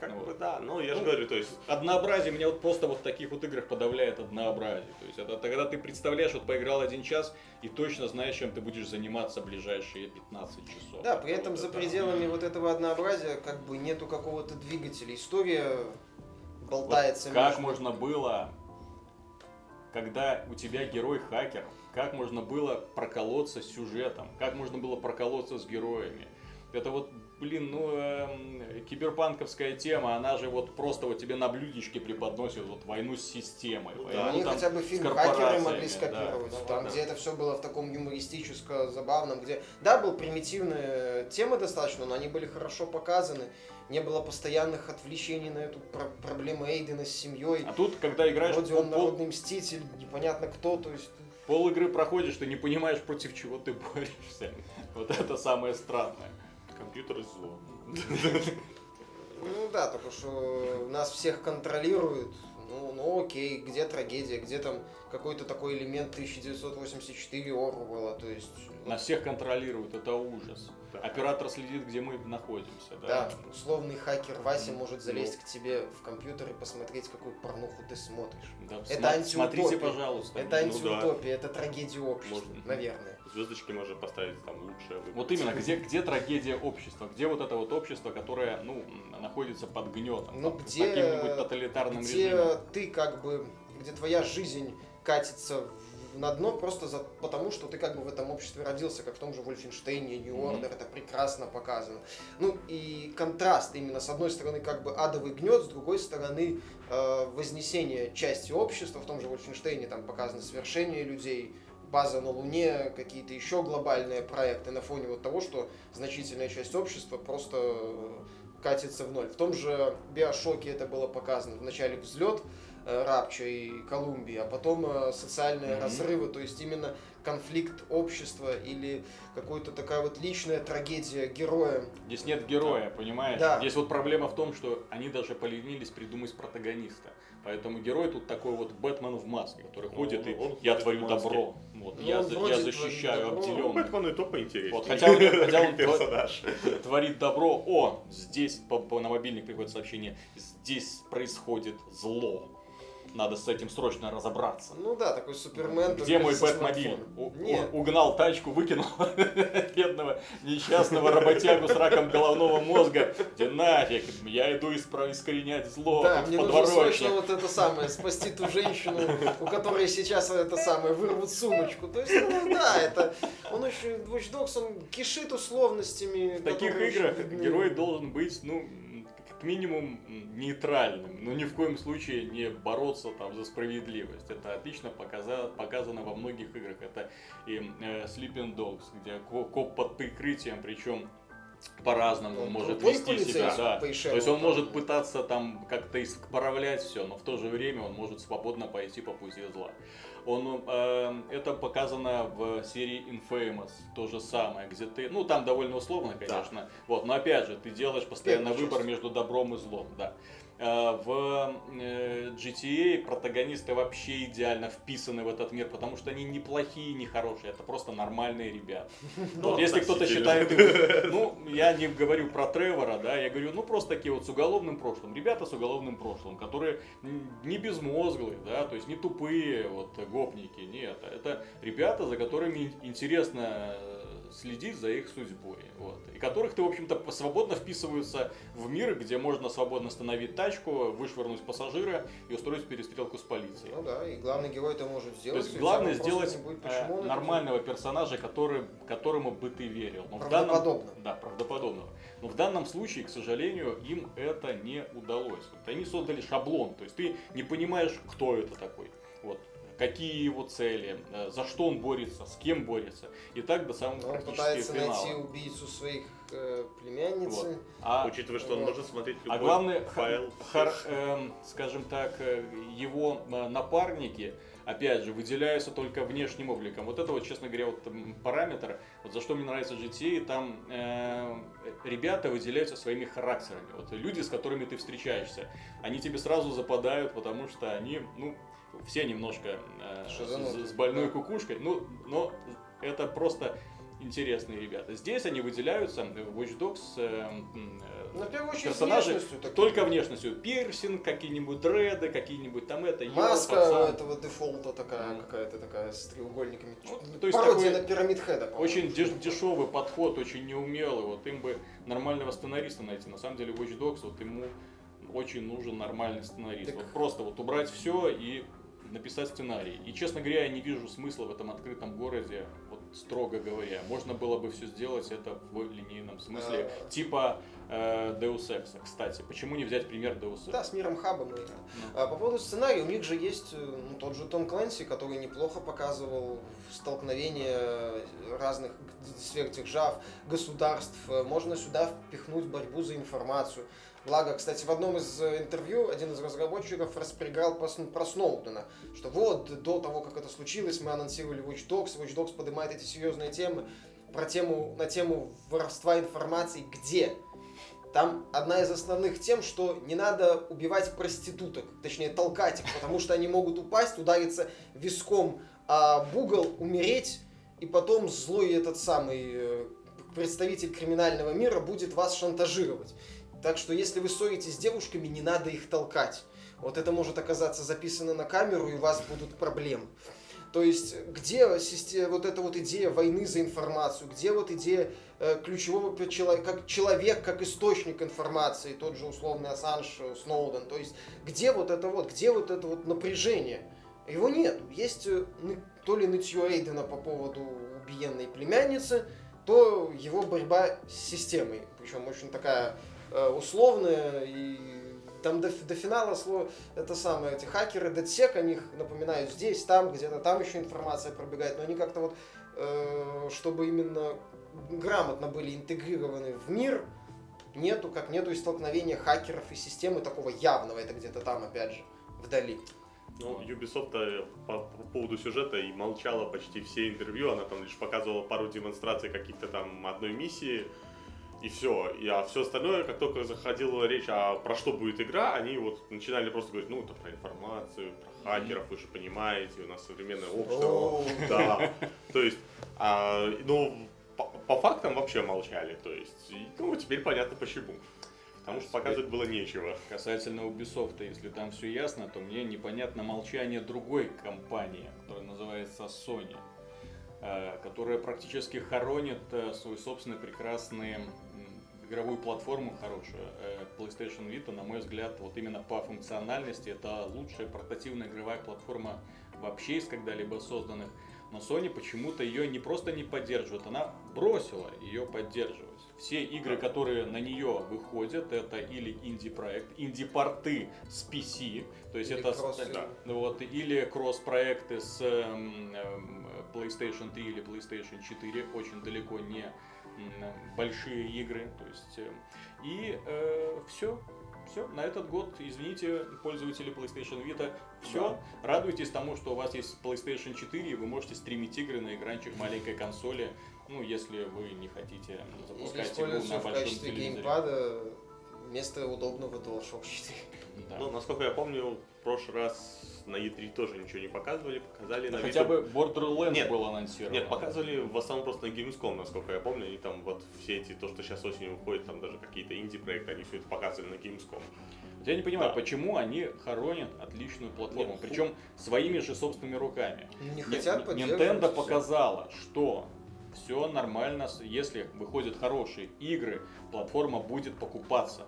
C: Как
A: Вот.
C: бы да, ну я же
A: Ну,
C: говорю, то есть
A: Однообразие меня вот просто вот в таких вот играх подавляет однообразие. То есть это когда ты представляешь, вот поиграл один час и точно знаешь, чем ты будешь заниматься ближайшие 15 часов.
B: Да, при этом
A: Вот
B: за
A: это.
B: пределами вот этого однообразия как бы нету какого-то двигателя. История болтается
A: Вот как
B: между-
A: можно было, когда у тебя герой хакер, как можно было проколоться с сюжетом, как можно было проколоться с героями. Это вот, блин, ну, эм, киберпанковская тема, она же вот просто вот тебе на блюдечке преподносит вот войну с системой.
C: Ну да.
B: Они
A: там
B: хотя бы фильм «Хакеры» могли скопировать.
C: Да,
B: там,
C: да.
B: где это все было в таком юмористическо забавном, где, да, был примитивные темы достаточно, но они были хорошо показаны. Не было постоянных отвлечений на эту про- проблему Эйдена с семьей.
A: А тут, когда играешь
B: Вроде он
A: пол-
B: народный мститель, непонятно кто, то есть
A: пол игры проходишь, ты не понимаешь, против чего ты борешься. Вот это самое странное.
C: Компьютер зло.
B: Ну да, только что нас всех контролируют. Ну, ну окей, где трагедия, где там какой-то такой элемент 1984 Орвелла, то есть...
A: Нас всех контролируют, это ужас.
C: Да.
A: Оператор следит, где мы находимся. Да.
B: Да, условный хакер Вася может залезть к тебе в компьютер и посмотреть, какую порнуху ты смотришь.
A: Да,
B: Это
A: сма-
B: антиутопия.
A: Смотрите, пожалуйста.
B: Это
C: да.
B: антиутопия, это трагедия общества,
C: Можно.
B: наверное.
C: Звездочки можно поставить там лучшее. выбрать.
A: Вот именно, где, где трагедия общества? Где вот это вот общество, которое, ну, находится под гнетом?
B: Ну
A: под
B: где,
A: каким-нибудь тоталитарным
B: где
A: режимом?
B: ты как бы, где твоя жизнь катится в- на дно просто за, потому, что ты как бы в этом обществе родился, как в том же Вольфенштейне, New. Order, это прекрасно показано. Ну и контраст именно, с одной стороны, как бы адовый гнет, с другой стороны, э, вознесение части общества, в том же Вольфенштейне там показано свершение людей, база на Луне, какие-то еще глобальные проекты на фоне вот того, что значительная часть общества просто э, катится в ноль. В том же Биошоке это было показано. Вначале взлет э, Рапча и Колумбии, а потом э, социальные
A: Мгм.
B: разрывы, то есть именно конфликт общества или какая-то такая вот личная трагедия героя.
A: Здесь нет героя, понимаешь?
B: Да.
A: Здесь вот проблема в том, что они даже поленились придумать протагониста. Поэтому герой тут такой вот Бэтмен в маске, который
C: Ну,
A: ходит и
C: он
A: я творю добро. Вот,
B: Ну,
A: я,
B: он
A: я защищаю
B: добро.
C: Ну,
A: обделенных.
C: Бэтмен и то поинтереснее.
A: Вот, хотя он- хотя он-
C: персонаж.
A: Творит добро. О, здесь по, по- на мобильник приходит сообщение. Здесь происходит зло. Надо с этим срочно разобраться.
B: Ну да, такой Супермен.
A: Где мой Бэтмобиль?
B: Нет.
A: угнал тачку, выкинул бедного несчастного работягу с раком головного мозга. Где нафиг? Я иду искоренять зло
B: Да, мне нужно срочно вот это самое, спасти ту женщину, у которой сейчас это самое, вырвут сумочку. То есть, ну да, это, он очень, Watch Dogs, он кишит условностями.
A: В таких играх герой должен быть, ну, как минимум нейтральным, но ни в коем случае не бороться там за справедливость. Это отлично показа- показано во многих играх. Это и э, Sleeping Dogs, где ко- коп под прикрытием, причем по-разному
B: Он
A: он может вести себя, да. То есть он
B: там.
A: может пытаться там как-то исправлять все, но в то же время он может свободно пойти по пути зла. Он, э, это показано в серии Infamous, то же самое, где ты, ну там довольно условно, конечно, вот, но опять же, ты делаешь постоянно выбор
B: часть.
A: между добром и злом, да. Э, В э, GTA протагонисты вообще идеально вписаны в этот мир, потому что они не плохие, не хорошие, это просто нормальные ребята.
C: Ну,
A: Вот если кто-то считает ну, я не говорю про Тревора, да, я говорю, ну, просто такие вот с уголовным прошлым, ребята с уголовным прошлым, которые не безмозглые, да, то есть не тупые вот гопники, нет, это ребята, за которыми интересно э, следить за их судьбой, вот, и которых ты, в общем-то, свободно вписываются в мир, где можно свободно остановить тачку, вышвырнуть пассажира и устроить перестрелку с полицией.
B: Ну да, и главный герой это может
A: То
B: сделать.
A: есть
B: и
A: главное сделать
B: будет,
A: э,
B: он это
A: нормального персонажа, который, которому бы ты верил. Но в данном-
B: Правдоподобно.
A: да, правдоподобного. Но в данном случае, к сожалению, им это не удалось. Вот они создали шаблон, то есть ты не понимаешь, кто это такой. Вот. Какие его цели, э, за что он борется, с кем борется. И так до самого.
B: Он пытается
A: финала.
B: найти убийцу своих э, племянницы.
A: А,
C: Учитывая, что он
B: Вот.
C: может смотреть любой
A: а главное,
C: файл.
A: ха- хар- эм, скажем так, э, его э, напарники, опять же, выделяются только внешним обликом. Вот это вот, честно говоря, вот параметр, вот за что мне нравится GTA, там э, ребята выделяются своими характерами. Вот люди, с которыми ты встречаешься, они тебе сразу западают, потому что они, ну, все немножко э, с, с больной
B: да.
A: кукушкой, ну, но это просто интересные ребята. Здесь они выделяются, в Watch Dogs э, э,
B: Ну,
A: персонажи
B: внешностью
A: только внешностью. Пирсинг, какие-нибудь дреды, какие-нибудь там это.
B: Маска у этого дефолта такая
A: Ну.
B: какая-то такая с треугольниками.
A: Вот, то есть
B: Пародия
A: такой
B: на пирамид Хеда.
A: Очень деш- дешевый подход, очень неумелый. Вот им бы нормального сценариста найти. На самом деле Watch Dogs, вот ему очень нужен нормальный сценарист.
B: Так-
A: Вот просто вот убрать все и написать сценарий. И, честно говоря, я не вижу смысла в этом открытом городе, вот строго говоря. Можно было бы все сделать это в линейном смысле,
B: А.
A: типа э, Deus Ex. Кстати, почему не взять пример Deus Ex?
B: Да, с миром Хаба мы играем.
A: Ну.
B: А по поводу сценария, у них же есть э, ну, тот же Том Клэнси, который неплохо показывал столкновение разных сфер держав, государств. Э, Можно сюда впихнуть борьбу за информацию. Благо, кстати, в одном из э, интервью один из разработчиков распрягал про, Сн- про Сноудена, что вот, до того, как это случилось, мы анонсировали Watch Dogs, Watch Dogs поднимает эти серьезные темы, про тему, на тему воровства информации, где? Там одна из основных тем, что не надо убивать проституток, точнее толкать их, потому что они могут упасть, удариться виском об угол, умереть, и потом злой этот самый э, представитель криминального мира будет вас шантажировать. Так что если вы ссоритесь с девушками, не надо их толкать. Вот это может оказаться записано на камеру, и у вас будут проблемы. То есть, где вот эта вот идея войны за информацию, где вот идея э, ключевого пе- чело- как человек, как источник информации, тот же условный Ассанж, э, Сноуден, то есть, где вот это вот, где вот это вот напряжение? Его нет. Есть э, то ли нытье Эйдена по поводу убиенной племянницы, то его борьба с системой. Причем очень такая э, условная и там до, до финала слово это самое, эти хакеры, DedSec, о них напоминают здесь, там, где-то там еще информация пробегает, но они как-то вот, э, чтобы именно грамотно были интегрированы в мир, нету, как нету и столкновения хакеров и системы такого явного, это где-то там, опять же, вдали.
C: Ну, Ubisoft э, по, по поводу сюжета и молчала почти все интервью, она там лишь показывала пару демонстраций каких-то там одной миссии, и все. И, а все остальное, как только заходила речь о про что будет игра, они вот начинали просто говорить, ну, это про информацию, про хакеров, вы же понимаете, у нас современное общество. Да. То есть, а, ну, по, по фактам вообще молчали. То есть, ну, теперь понятно почему. Потому что показывать было нечего.
A: Касательно Ubisoft, если там все ясно, то мне непонятно молчание другой компании, которая называется Sony, э, которая практически хоронит э, свой собственный прекрасный игровую платформу хорошую. Э, PlayStation Vita, на мой взгляд, вот именно по функциональности, это лучшая портативная игровая платформа вообще из когда-либо созданных. Но Sony почему-то ее не просто не поддерживает, она бросила ее поддерживать. Все игры, которые на нее выходят, это или инди-проект, инди-порты с PC, то есть
B: Или
A: это
B: кросс-
A: да, вот, или кросс-проекты с эм, эм, PlayStation 3 или PlayStation 4, очень далеко не большие игры, то есть эм, и все, все, на этот год, извините, пользователи PlayStation Vita, все, радуйтесь тому, что у вас есть PlayStation 4, и вы можете стримить игры на экранчик маленькой консоли, ну, если вы не хотите запускать игру на
B: в
A: большом
B: качестве
A: телевизоре.
B: геймпада вместо удобного DualShock 4.
A: Да.
C: Ну, насколько я помню, в прошлый раз на E3 тоже ничего не показывали, показали
A: Да
C: на
A: хотя бы Borderlands
C: Нет,
A: был анонсирован.
C: Нет, показывали в основном просто на Gamescom, насколько я помню, и там вот все эти, то, что сейчас осенью выходит, там даже какие-то инди-проекты, они все это показывали на Gamescom.
A: Я не понимаю,
C: Да.
A: почему они хоронят отличную платформу,
C: Нет,
A: причем своими же собственными руками.
B: Не
A: Не-
B: хотят.
A: Nintendo
B: всё.
A: показала, что все нормально, если выходят хорошие игры, платформа будет покупаться.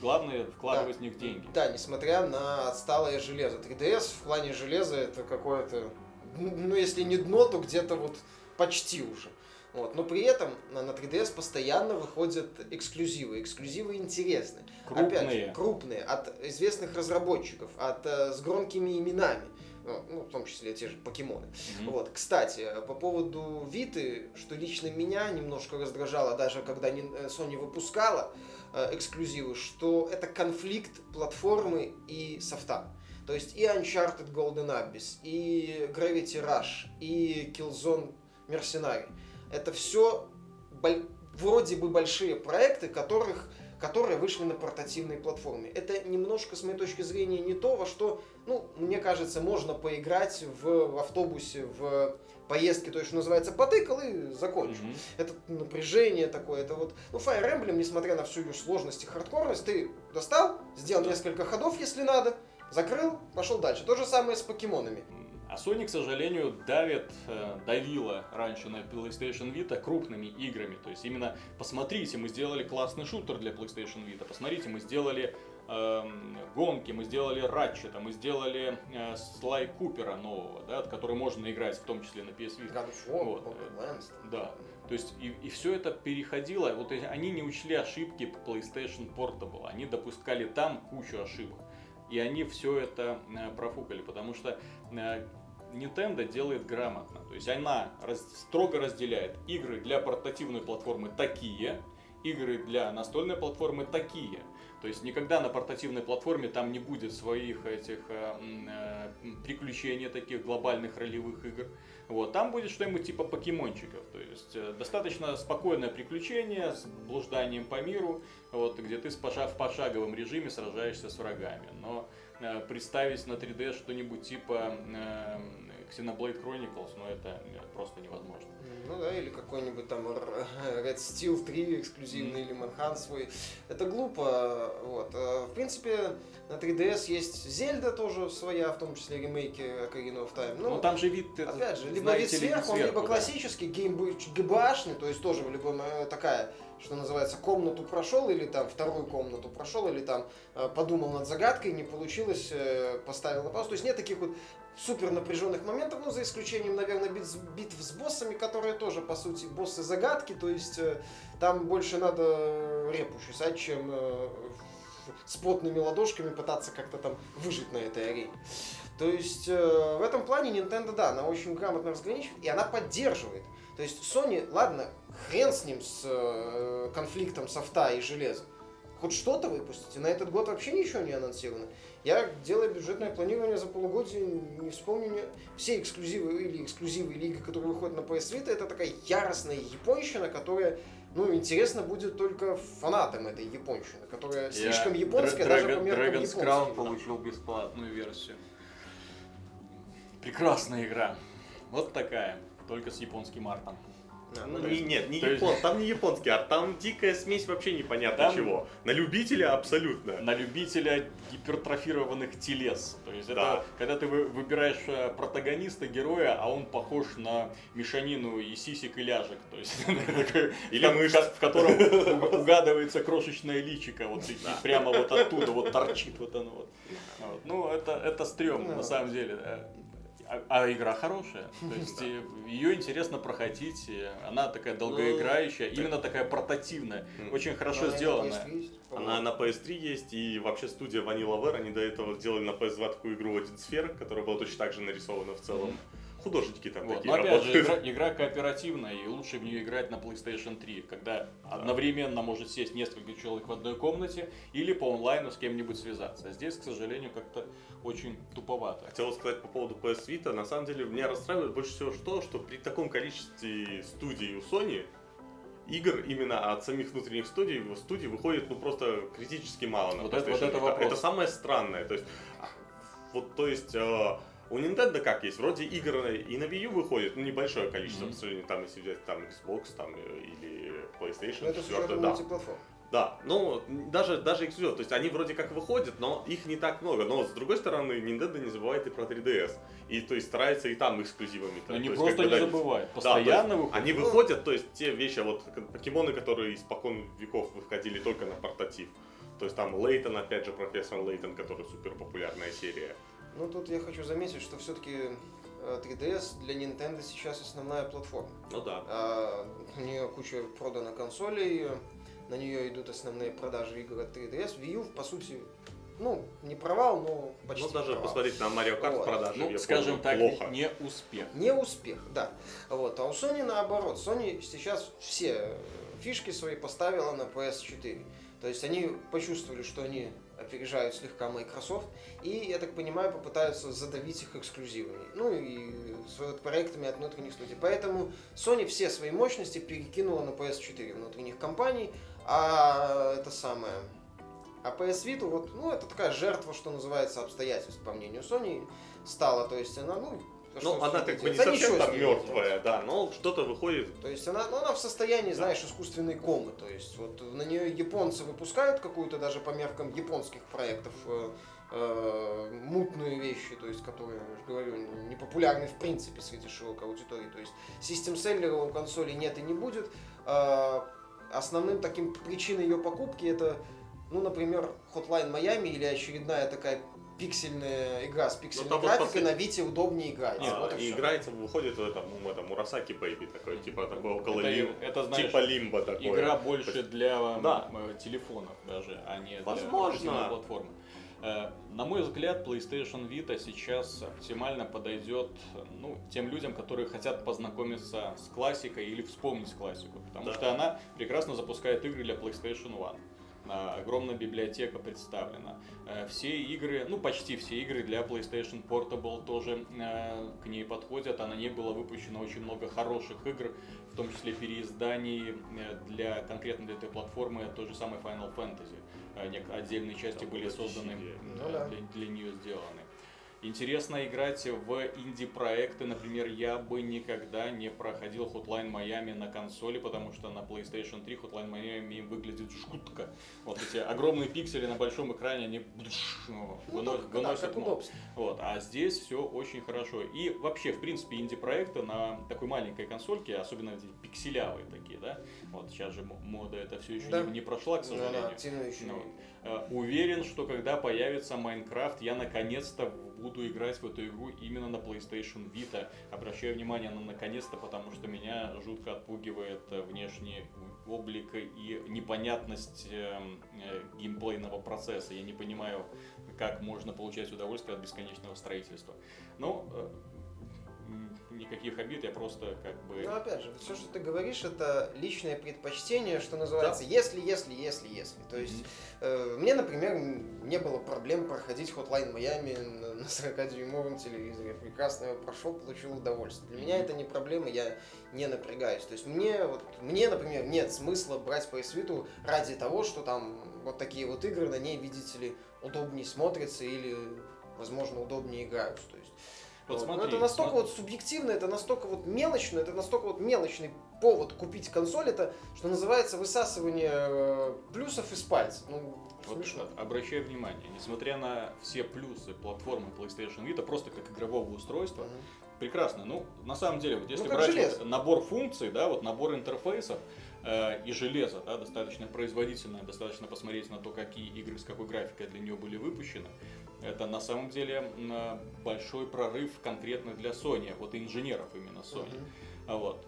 A: Главное вкладывать в них деньги.
B: Да, несмотря на отсталое железо. 3DS в плане железа это какое-то, ну если не дно, то где-то вот почти уже. Вот. Но при этом на, на 3DS постоянно выходят эксклюзивы. Эксклюзивы интересные. Опять же,
A: Крупные.
B: крупные, от известных разработчиков, от, э, с громкими именами. Ну, ну, в том числе те же покемоны.
A: Мгм.
B: Вот, кстати, по поводу Виты, что лично меня немножко раздражало, даже когда э, Sony выпускала э, эксклюзивы, что это конфликт платформы и софта. То есть и Uncharted Golden Abyss, и Gravity Rush, и Killzone Mercenary. Это все вроде бы большие проекты, которых которые вышли на портативной платформе. Это немножко, с моей точки зрения, не то, во что, ну, мне кажется, можно поиграть в, в автобусе, в поездке, то есть, что называется, потыкал и закончил.
A: Мгм.
B: Это напряжение такое, это вот... Ну, Fire Emblem, несмотря на всю ее сложность и хардкорность, ты достал, сделал несколько ходов, если надо, закрыл, пошел дальше. То же самое с покемонами.
A: А Sony, к сожалению, давит, э, давила раньше на PlayStation Vita крупными играми. То есть именно, посмотрите, мы сделали классный шутер для PlayStation Vita, посмотрите, мы сделали эм, гонки, мы сделали Ратчета, мы сделали э, Слай Купера нового, да, от который можно играть, в том числе на PS Vita.
B: War,
A: Вот,
B: Borderlands.
A: Да. То есть и, и все это переходило, вот они не учли ошибки по PlayStation Portable, они допускали там кучу ошибок. И они все это э, профукали, потому что Nintendo делает грамотно. То есть она раз- строго разделяет игры для портативной платформы такие, игры для настольной платформы такие. То есть никогда на портативной платформе там не будет своих этих э, э, приключений таких глобальных ролевых игр. Вот, там будет что-нибудь типа покемончиков. То есть э, достаточно спокойное приключение с блужданием по миру, вот, где ты в пошаговом режиме сражаешься с врагами. Но э, представить на 3D что-нибудь типа э, Xenoblade Chronicles, ну это просто невозможно.
B: Ну да, или какой-нибудь там Red Steel 3 эксклюзивный, mm. или Manhunt свой. Это глупо. Вот. Э, в принципе, на 3DS есть Зельда тоже своя, в том числе ремейки Ocarina of Time.
A: Ну, Но там же вид,
B: опять же, либо вид сверху, он либо да. классический, то есть тоже в любом э, такая что называется, комнату прошел, или там вторую комнату прошел, или там э, подумал над загадкой, не получилось, поставил на паузу. То есть нет таких вот супер напряженных моментов, ну, за исключением, наверное, битв, битв с боссами, которые тоже, по сути, боссы-загадки, то есть э, там больше надо репу чесать, чем э, с потными ладошками пытаться как-то там выжить на этой арене. То есть э, в этом плане Nintendo, да, она очень грамотно разграничивает, и она поддерживает. То есть Sony, ладно, хрен с ним, с э, конфликтом софта и железа. Хоть что-то выпустите. На этот год вообще ничего не анонсировано. Я, делая бюджетное планирование за полугодие, не вспомню не... все эксклюзивы или эксклюзивы лиги, которые выходят на PS Vita, это такая яростная японщина, которая ну, интересно будет только фанатам этой японщины, которая Я слишком японская Дра- даже по меркам
A: Dragon's Crown получил бесплатную версию. Прекрасная игра. Вот такая, только с японским артом.
C: Да, ну, не, нет, не япон, есть... там не японский арт, там дикая смесь вообще непонятно там... чего. На любителя абсолютно.
A: На любителя гипертрофированных телес. То есть да. это когда ты выбираешь э, протагониста, героя, а он похож на мешанину и сисек и ляжек. То есть Или мышц. В котором угадывается крошечное личико, вот прямо вот оттуда вот торчит вот оно вот. Ну, это, это стрёмно, на самом деле. А, а игра хорошая. То есть ее интересно проходить. Она такая долгоиграющая, ну, именно такая портативная, очень хорошо сделанная.
C: Она на PS3 есть, и вообще студия Vanilla Ware, они до этого сделали на PS2 такую игру Один Sphere, которая была точно так же нарисована в целом. Mm-hmm художники там вот. такие
A: Но опять же, игра, игра кооперативная, и лучше в нее играть на PlayStation 3, когда да. одновременно может сесть несколько человек в одной комнате или по онлайну с кем-нибудь связаться. А здесь, к сожалению, как-то очень туповато.
C: Хотел сказать по поводу PS Vita, на самом деле меня расстраивает больше всего то, что при таком количестве студий у Sony игр именно от самих внутренних студий, студий выходит ну просто критически мало на
A: вот это, вот это, вопрос.
C: это самое странное. То есть, а, вот, то есть, э, у Nintendo как есть, вроде игр и на Wii U выходит, ну, небольшое количество, mm-hmm. по сравнению, там, если взять там Xbox там, э, или PlayStation. Но
B: это 4, да.
C: Да, ну, даже, даже эксклюзив, то есть они вроде как выходят, но их не так много. Но с другой стороны, Nintendo не забывает и про 3DS. И то есть старается и там эксклюзивами.
A: Но не просто не забывают, постоянно
C: да, выходят. Они выходят, то есть те вещи, вот покемоны, которые испокон веков выходили только на портатив. То есть там Лейтон, опять же, профессор Лейтон, который супер популярная серия.
B: Ну, тут я хочу заметить, что все-таки 3DS э, для Nintendo сейчас основная платформа.
C: Ну да.
B: А, у нее куча продано консолей, на нее идут основные продажи игр от 3DS. Wii U, по сути, ну, не провал, но почти Ну,
C: даже
B: провал.
C: посмотреть на Mario Kart вот. продажи,
A: ну, скажем так, плохо. не успех.
B: Не успех, да. Вот. А у Sony наоборот. Sony сейчас все фишки свои поставила на PS4. То есть они почувствовали, что они опережают слегка Microsoft, и, я так понимаю, попытаются задавить их эксклюзивами. Ну и с проектами от внутренних студий. Поэтому Sony все свои мощности перекинула на PS4 внутренних компаний, а это самое... А PS Vita, вот, ну, это такая жертва, что называется, обстоятельств, по мнению Sony, стала. То есть она, ну,
C: ну, она как бы не совсем там мертвая, да, но что-то выходит.
B: То есть она, ну, она в состоянии, да. знаешь, искусственной комы. То есть вот на нее японцы выпускают какую-то даже по меркам японских проектов э, э, мутные вещи, то есть которые, я же говорю, не популярны в принципе среди широкой аудитории. То есть систем селлеров у консоли нет и не будет. Э, основным таким причиной ее покупки это ну, например, Hotline Miami или очередная такая пиксельная игра с ну, пиксельной ну, графикой, вот на Вите удобнее играть.
C: Нет, вот и, и играется, выходит это, ну это Мурасаки Бэйби такой, mm-hmm. типа такой около
A: это,
C: лим,
A: это, знаешь,
C: типа лимба такой.
A: Игра больше есть... для да. Э, телефонов даже, а не
C: Возможно.
A: для платформы. Э, на мой взгляд, PlayStation Vita сейчас оптимально подойдет ну, тем людям, которые хотят познакомиться с классикой или вспомнить классику, потому да. что она прекрасно запускает игры для PlayStation One огромная библиотека представлена. Э, все игры, ну почти все игры для PlayStation Portable тоже э, к ней подходят, а на ней было выпущено очень много хороших игр, в том числе переизданий э, для конкретно для этой платформы той же самой Final Fantasy. Э, Отдельные части
C: Там
A: были созданы, э,
B: Ну да.
A: для, для нее сделаны. Интересно играть в инди-проекты. Например, я бы никогда не проходил Hotline Miami на консоли, потому что на PlayStation 3 Hotline Miami выглядит жутко. Вот эти огромные пиксели на большом экране, они ну,
B: Ну, да,
A: выносят. Вот, а здесь все очень хорошо. И вообще, в принципе, инди-проекты на такой маленькой консольке, особенно эти пикселявые такие, да, вот сейчас же мода это все еще
B: Да.
A: не, не прошла, к сожалению.
B: еще
A: Ну, Э, Уверен, что когда появится Майнкрафт, я наконец-то буду играть в эту игру именно на PlayStation Vita. Обращаю внимание на наконец-то, потому что меня жутко отпугивает э, внешний облик и непонятность эм, э, геймплейного процесса. Я не понимаю, как можно получать удовольствие от бесконечного строительства. Но э, м, никаких обид, я просто как бы...
B: Ну, опять же, все, что ты говоришь, это личное предпочтение, что называется, если, если, если, если. То есть, э, мне, например, не было проблем проходить Hotline Miami на, на 40-дюймовом телевизоре. Прекрасно его прошел, получил удовольствие. Для меня это не проблема, я не напрягаюсь. То есть, мне, вот, мне, например, нет смысла брать PS Vita ради того, что там вот такие вот игры на ней, видите ли, удобнее смотрятся или, возможно, удобнее играются.
A: Вот
B: вот. Но
A: смотри,
B: это настолько
A: смо-
B: вот субъективно, это настолько вот мелочно, это настолько вот мелочный повод купить консоль, это, что называется, высасывание э, плюсов из пальца. Ну,
A: Вот
B: смешно.
A: обращаю внимание, несмотря на все плюсы платформы PlayStation Vita, просто как игрового устройства,
B: Мгм.
A: прекрасно. Ну, на самом деле, вот если
B: Ну,
A: брать
B: железо.
A: вот набор функций, да, вот набор интерфейсов э, и железо, да, достаточно производительное, достаточно посмотреть на то, какие игры с какой графикой для нее были выпущены. Это на самом деле большой прорыв конкретно для Sony, вот инженеров именно Sony. А Вот.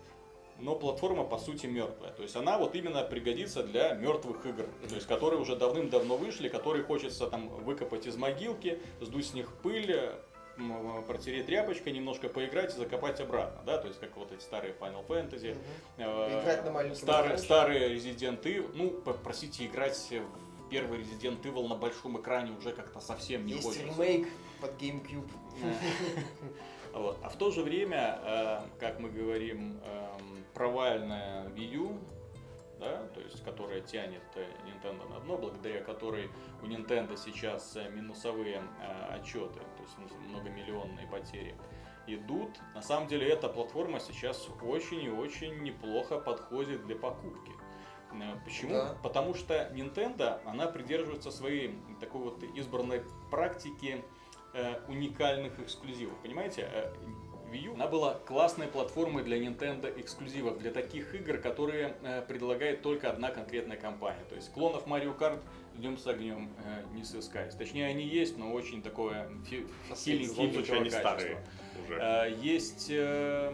A: Но платформа по сути мертвая. То есть она вот именно пригодится для мертвых игр, то есть которые уже давным-давно вышли, которые хочется там выкопать из могилки, сдуть с них пыль, протереть тряпочкой, немножко поиграть и закопать обратно, да, то есть как вот эти старые Final Fantasy,
B: Мгм.
A: э,
B: Поиграть на
A: старые, старые Resident Evil, ну, п- простите, играть в первый Resident Evil на большом экране уже как-то совсем не
B: Есть
A: хочется.
B: ремейк под GameCube.
A: Вот. А в то же время, э, как мы говорим, эм, провальная Wii U, да, то есть которая тянет э, Nintendo на дно, благодаря которой у Nintendo сейчас э, минусовые э, отчеты, то есть многомиллионные потери идут. На самом деле эта платформа сейчас очень и очень неплохо подходит для покупки. Э, Почему?
B: Да.
A: Потому что Nintendo, она придерживается своей такой вот избранной практики э, уникальных эксклюзивов. Понимаете, э, Wii U, она была классной платформой для Nintendo эксклюзивов, для таких игр, которые э, предлагает только одна конкретная компания. То есть клонов Mario Kart днем с огнем э, не сыскать. Точнее, они есть, но очень такое фи-
C: они
A: качества.
C: старые уже.
A: Э, Есть э,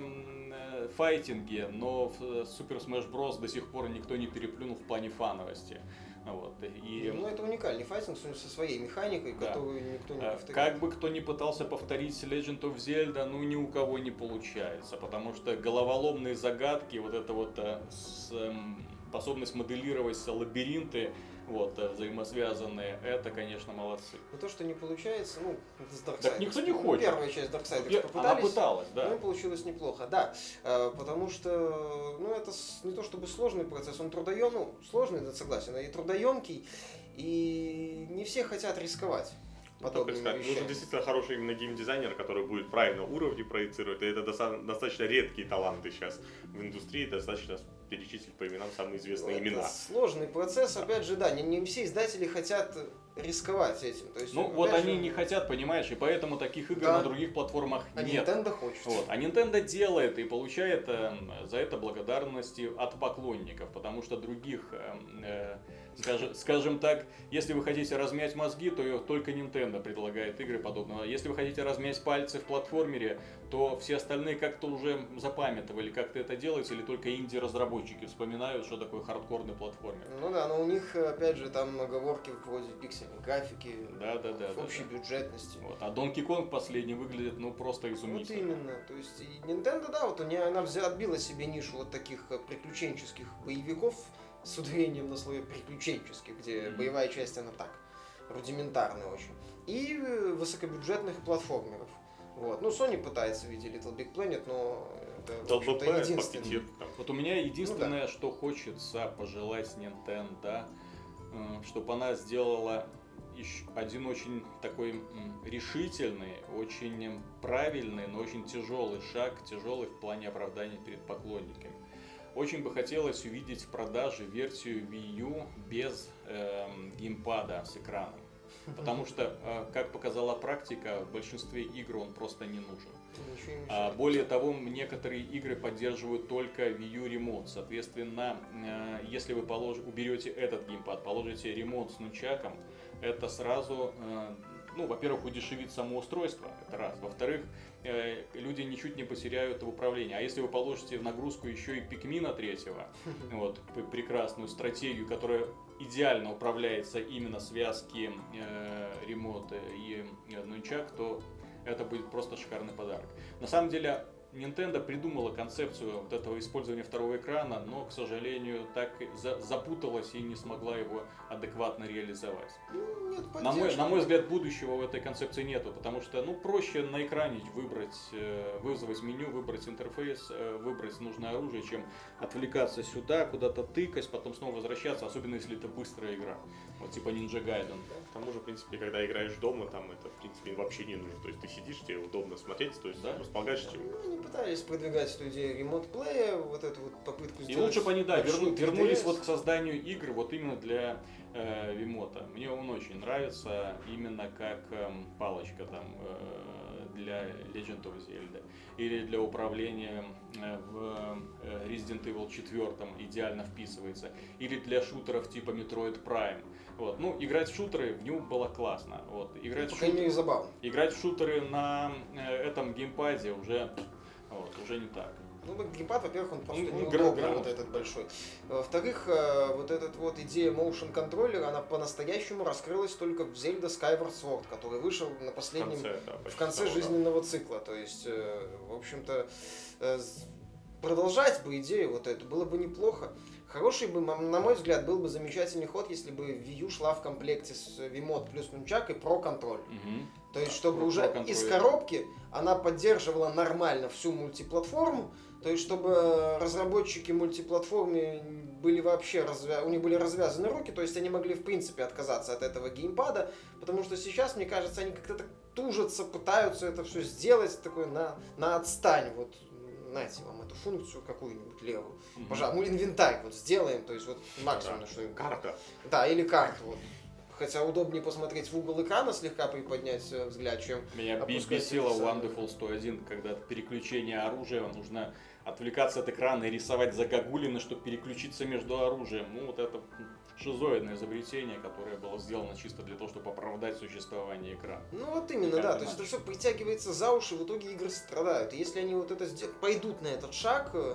A: м, файтинги, но в э, Super Smash Bros. до сих пор никто не переплюнул в плане фановости. Вот. И
B: Ну, это уникальный файтинг со своей механикой,
A: Да.
B: которую никто не
A: э,
B: повторяет.
A: как бы кто ни пытался повторить Legend of Zelda, ну ни у кого не получается, потому что головоломные загадки, вот это вот э, эм, способность моделировать лабиринты, вот, э, взаимосвязанные, это, конечно, молодцы.
B: Но то, что не получается, ну, с Darksiders.
A: Так никто не хочет.
B: Первая часть Darksiders
A: Пе-
B: попытались.
A: Она пыталась, да.
B: И получилось неплохо, да. Э, Потому что, ну, это не то чтобы сложный процесс, он трудоем, ну, сложный, да, согласен, и трудоемкий, и не все хотят рисковать подобными
C: сказать, нужен
B: вещами.
C: действительно хороший именно геймдизайнер, который будет правильно уровни проецировать. И это доста- достаточно редкие таланты сейчас в индустрии, достаточно перечислить по именам самые известные
B: Это
C: имена.
B: сложный процесс, опять же, да, не, не все издатели хотят рисковать этим. То есть,
A: Ну, вот
B: же,
A: они не хотят, понимаешь, и поэтому таких игр
B: Да.
A: на других платформах
B: А
A: нет.
B: Nintendo хочет.
A: Вот. А Nintendo делает и получает эм, за это благодарности от поклонников, потому что других, эм, э, скажем, скажем так, если вы хотите размять мозги, то только Nintendo предлагает игры подобного. Если вы хотите размять пальцы в платформере, то все остальные как-то уже запамятовали, как ты это делаете, или только инди-разработчики вспоминают, что такое хардкорный платформер.
B: Ну да, но у них, опять же, там оговорки вроде пиксельной графики,
A: Да, да, да, да,
B: общей
A: да.
B: бюджетности.
A: Вот. А Donkey Kong последний выглядит ну просто
B: Вот
A: изумительно.
B: именно. То есть и Nintendo, да, вот у нее она отбила себе нишу вот таких э, приключенческих боевиков с ударением на слове приключенческий, где боевая часть, она так, рудиментарная очень. И э, высокобюджетных платформеров. Вот. Ну, Sony пытается в виде Little Big Planet, но это,
C: ЛБП,
B: единственный.
C: пакетир. там.
A: Вот у меня единственное, что хочется пожелать Nintendo, чтобы она сделала ещё один очень такой решительный, очень правильный, но очень тяжелый шаг, тяжелый в плане оправдания перед поклонниками. Очень бы хотелось увидеть в продаже версию Wii U без эм, геймпада с экраном. Потому что, э, как показала практика, в большинстве игр он просто не нужен. А, более того, некоторые игры поддерживают только Wii U ремонт. Соответственно, э, если вы полож... уберете этот геймпад, положите ремонт с нунчаком, это сразу, э, ну, во-первых, удешевит само устройство, это раз. Во-вторых, э, люди ничуть не потеряют в управлении. А если вы положите в нагрузку еще и пикмина третьего, вот, прекрасную стратегию, которая идеально управляется именно связки э, ремонта и э, нунчак, то это будет просто шикарный подарок. На самом деле, Nintendo придумала концепцию вот этого использования второго экрана, но, к сожалению, так и за- запуталась и не смогла его адекватно реализовать.
B: Ну, нет
A: На мой, на мой взгляд, будущего в этой концепции нету, потому что, ну, проще на экране выбрать, э, вызвать меню, выбрать интерфейс, э, выбрать нужное оружие, чем отвлекаться сюда, куда-то тыкать, потом снова возвращаться, особенно если это быстрая игра, вот типа Ninja Gaiden.
C: К тому же, в принципе, когда играешь дома, там это, в принципе, вообще не нужно. То есть ты сидишь, тебе удобно смотреть, то есть
A: Да.
C: располагаешь чем.
B: Ну, пытались продвигать эту идею ремонт-плея, вот эту вот попытку
A: И
B: сделать
A: лучше бы они, да, верну- вернулись
B: 3DS.
A: вот к созданию игр вот именно для э, Вимота. Мне он очень нравится именно как эм, палочка там э, для Legend of Zelda или для управления э, в э, Resident Evil 4 идеально вписывается или для шутеров типа Metroid Prime. Вот. Ну, играть в шутеры в нем было классно. Вот. Играть,
B: По
A: в шутеры, играть в шутеры на э, этом геймпаде уже, вот, уже не так.
B: Ну, геймпад, во-первых, он просто
A: Ну,
B: неудобный,
A: гра-
B: вот этот большой. Во-вторых, э, вот эта вот идея motion контроллера, она по-настоящему раскрылась только в Zelda Skyward Sword, который вышел на
C: В
B: последнем
C: конце, да,
B: в конце
C: того, да.
B: жизненного цикла. То есть, э, в общем-то, э, продолжать бы идею вот эту было бы неплохо. Хороший бы, на мой взгляд, был бы замечательный ход, если бы Wii U шла в комплекте с Wiimote плюс нунчак и Pro контроль.
A: Мгм.
B: То есть, чтобы
A: Pro-
B: уже
A: Pro
B: из коробки она поддерживала нормально всю мультиплатформу, то есть, чтобы разработчики мультиплатформы были вообще развя... у них были развязаны руки, то есть они могли в принципе отказаться от этого геймпада, потому что сейчас, мне кажется, они как-то так тужатся, пытаются это все сделать, такой на, на отстань, вот знаете вам эту функцию какую-нибудь левую.
A: Мгм.
B: Пожалуйста, мы инвентарь вот сделаем, то есть вот максимум,
C: Да.
B: что
C: Карта.
B: да, или карту. Вот. Хотя удобнее посмотреть в угол экрана, слегка приподнять э, взгляд, чем
A: Меня бесило в Wonderful 101, когда переключение оружия, нужно отвлекаться от экрана и рисовать загогулины, чтобы переключиться между оружием. Ну, вот это шизоидное изобретение, которое было сделано чисто для того, чтобы оправдать существование экрана.
B: Ну вот именно, да.
A: ты
B: То есть это все притягивается за уши, в итоге игры страдают. И если они вот это сдел- пойдут на этот шаг, э,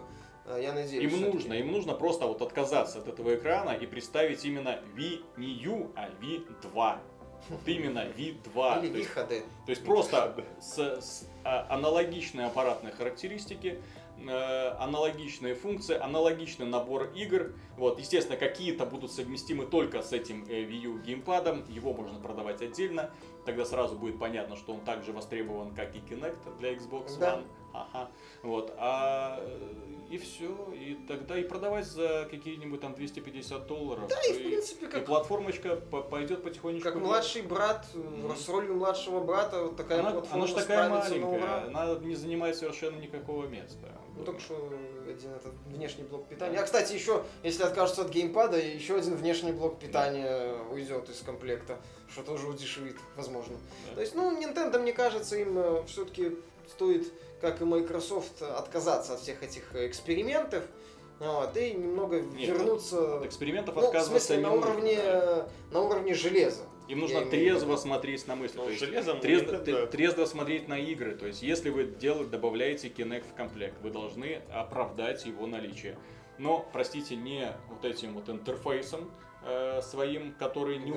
B: я надеюсь.
A: Им нужно, им нужно просто вот отказаться от этого экрана и представить именно Wii не U, а Wii 2. Вот именно Wii 2.
B: Или
A: То есть
B: VHD.
A: То есть просто с, с, а, аналогичные аппаратные характеристики, э, аналогичные функции, аналогичный набор игр. Вот, естественно, какие-то будут совместимы только с этим э, Wii U геймпадом, его можно продавать отдельно. Тогда сразу будет понятно, что он также востребован, как и Kinect для Xbox
B: Да.
A: One. Ага. Вот. А, э, и все. И тогда и продавать за какие-нибудь там 250 долларов.
B: Да, и в принципе,
A: и
B: как,
A: платформочка по- пойдет потихонечку.
B: как младший брат,
A: Мгм.
B: с ролью младшего брата, вот такая
A: Она,
B: платформа
A: она же такая маленькая, она не занимает совершенно никакого места.
B: Ну, только что один этот внешний блок питания. А, кстати, еще, если откажутся от геймпада, еще один внешний блок питания уйдет из комплекта, что тоже удешевит, возможно.
A: Да.
B: То есть, ну, Nintendo, мне кажется, им все-таки стоит, как и Microsoft, отказаться от всех этих экспериментов, вот, и немного
A: Нет,
B: вернуться,
A: От экспериментов
B: ну, в
A: отказываться
B: смысле,
A: не
B: на
A: нужно,
B: уровне,
A: да.
B: на уровне железа.
A: Им нужно
B: в
A: трезво смотреть на мысли.
C: Ну,
A: то есть
C: железом у
A: трезво, т- трезво смотреть на игры. То есть, если вы дел- добавляете Kinect в комплект, вы должны оправдать его наличие. Но, простите, не вот этим вот интерфейсом э, своим, который не,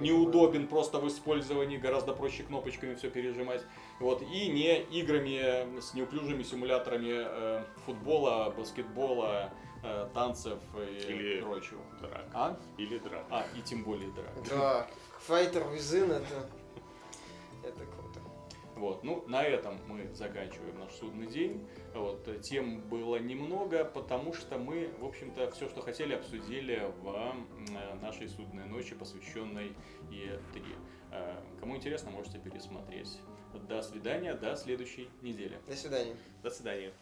A: неудобен просто в использовании, гораздо проще кнопочками все пережимать. Вот, и не играми с неуклюжими симуляторами э, футбола, баскетбола, э, танцев и
C: Или-
A: прочего.
C: Драк.
A: А?
C: Или драк.
A: А, и тем более драк.
B: Да, Fighter Within это... Это круто.
A: Вот, ну, на этом мы заканчиваем наш судный день. Вот, тем было немного, потому что мы, в общем-то, все, что хотели, обсудили в э, нашей судной ночи, посвященной Е3. Э, Кому интересно, можете пересмотреть. До свидания, до следующей недели.
B: До свидания.
C: До свидания.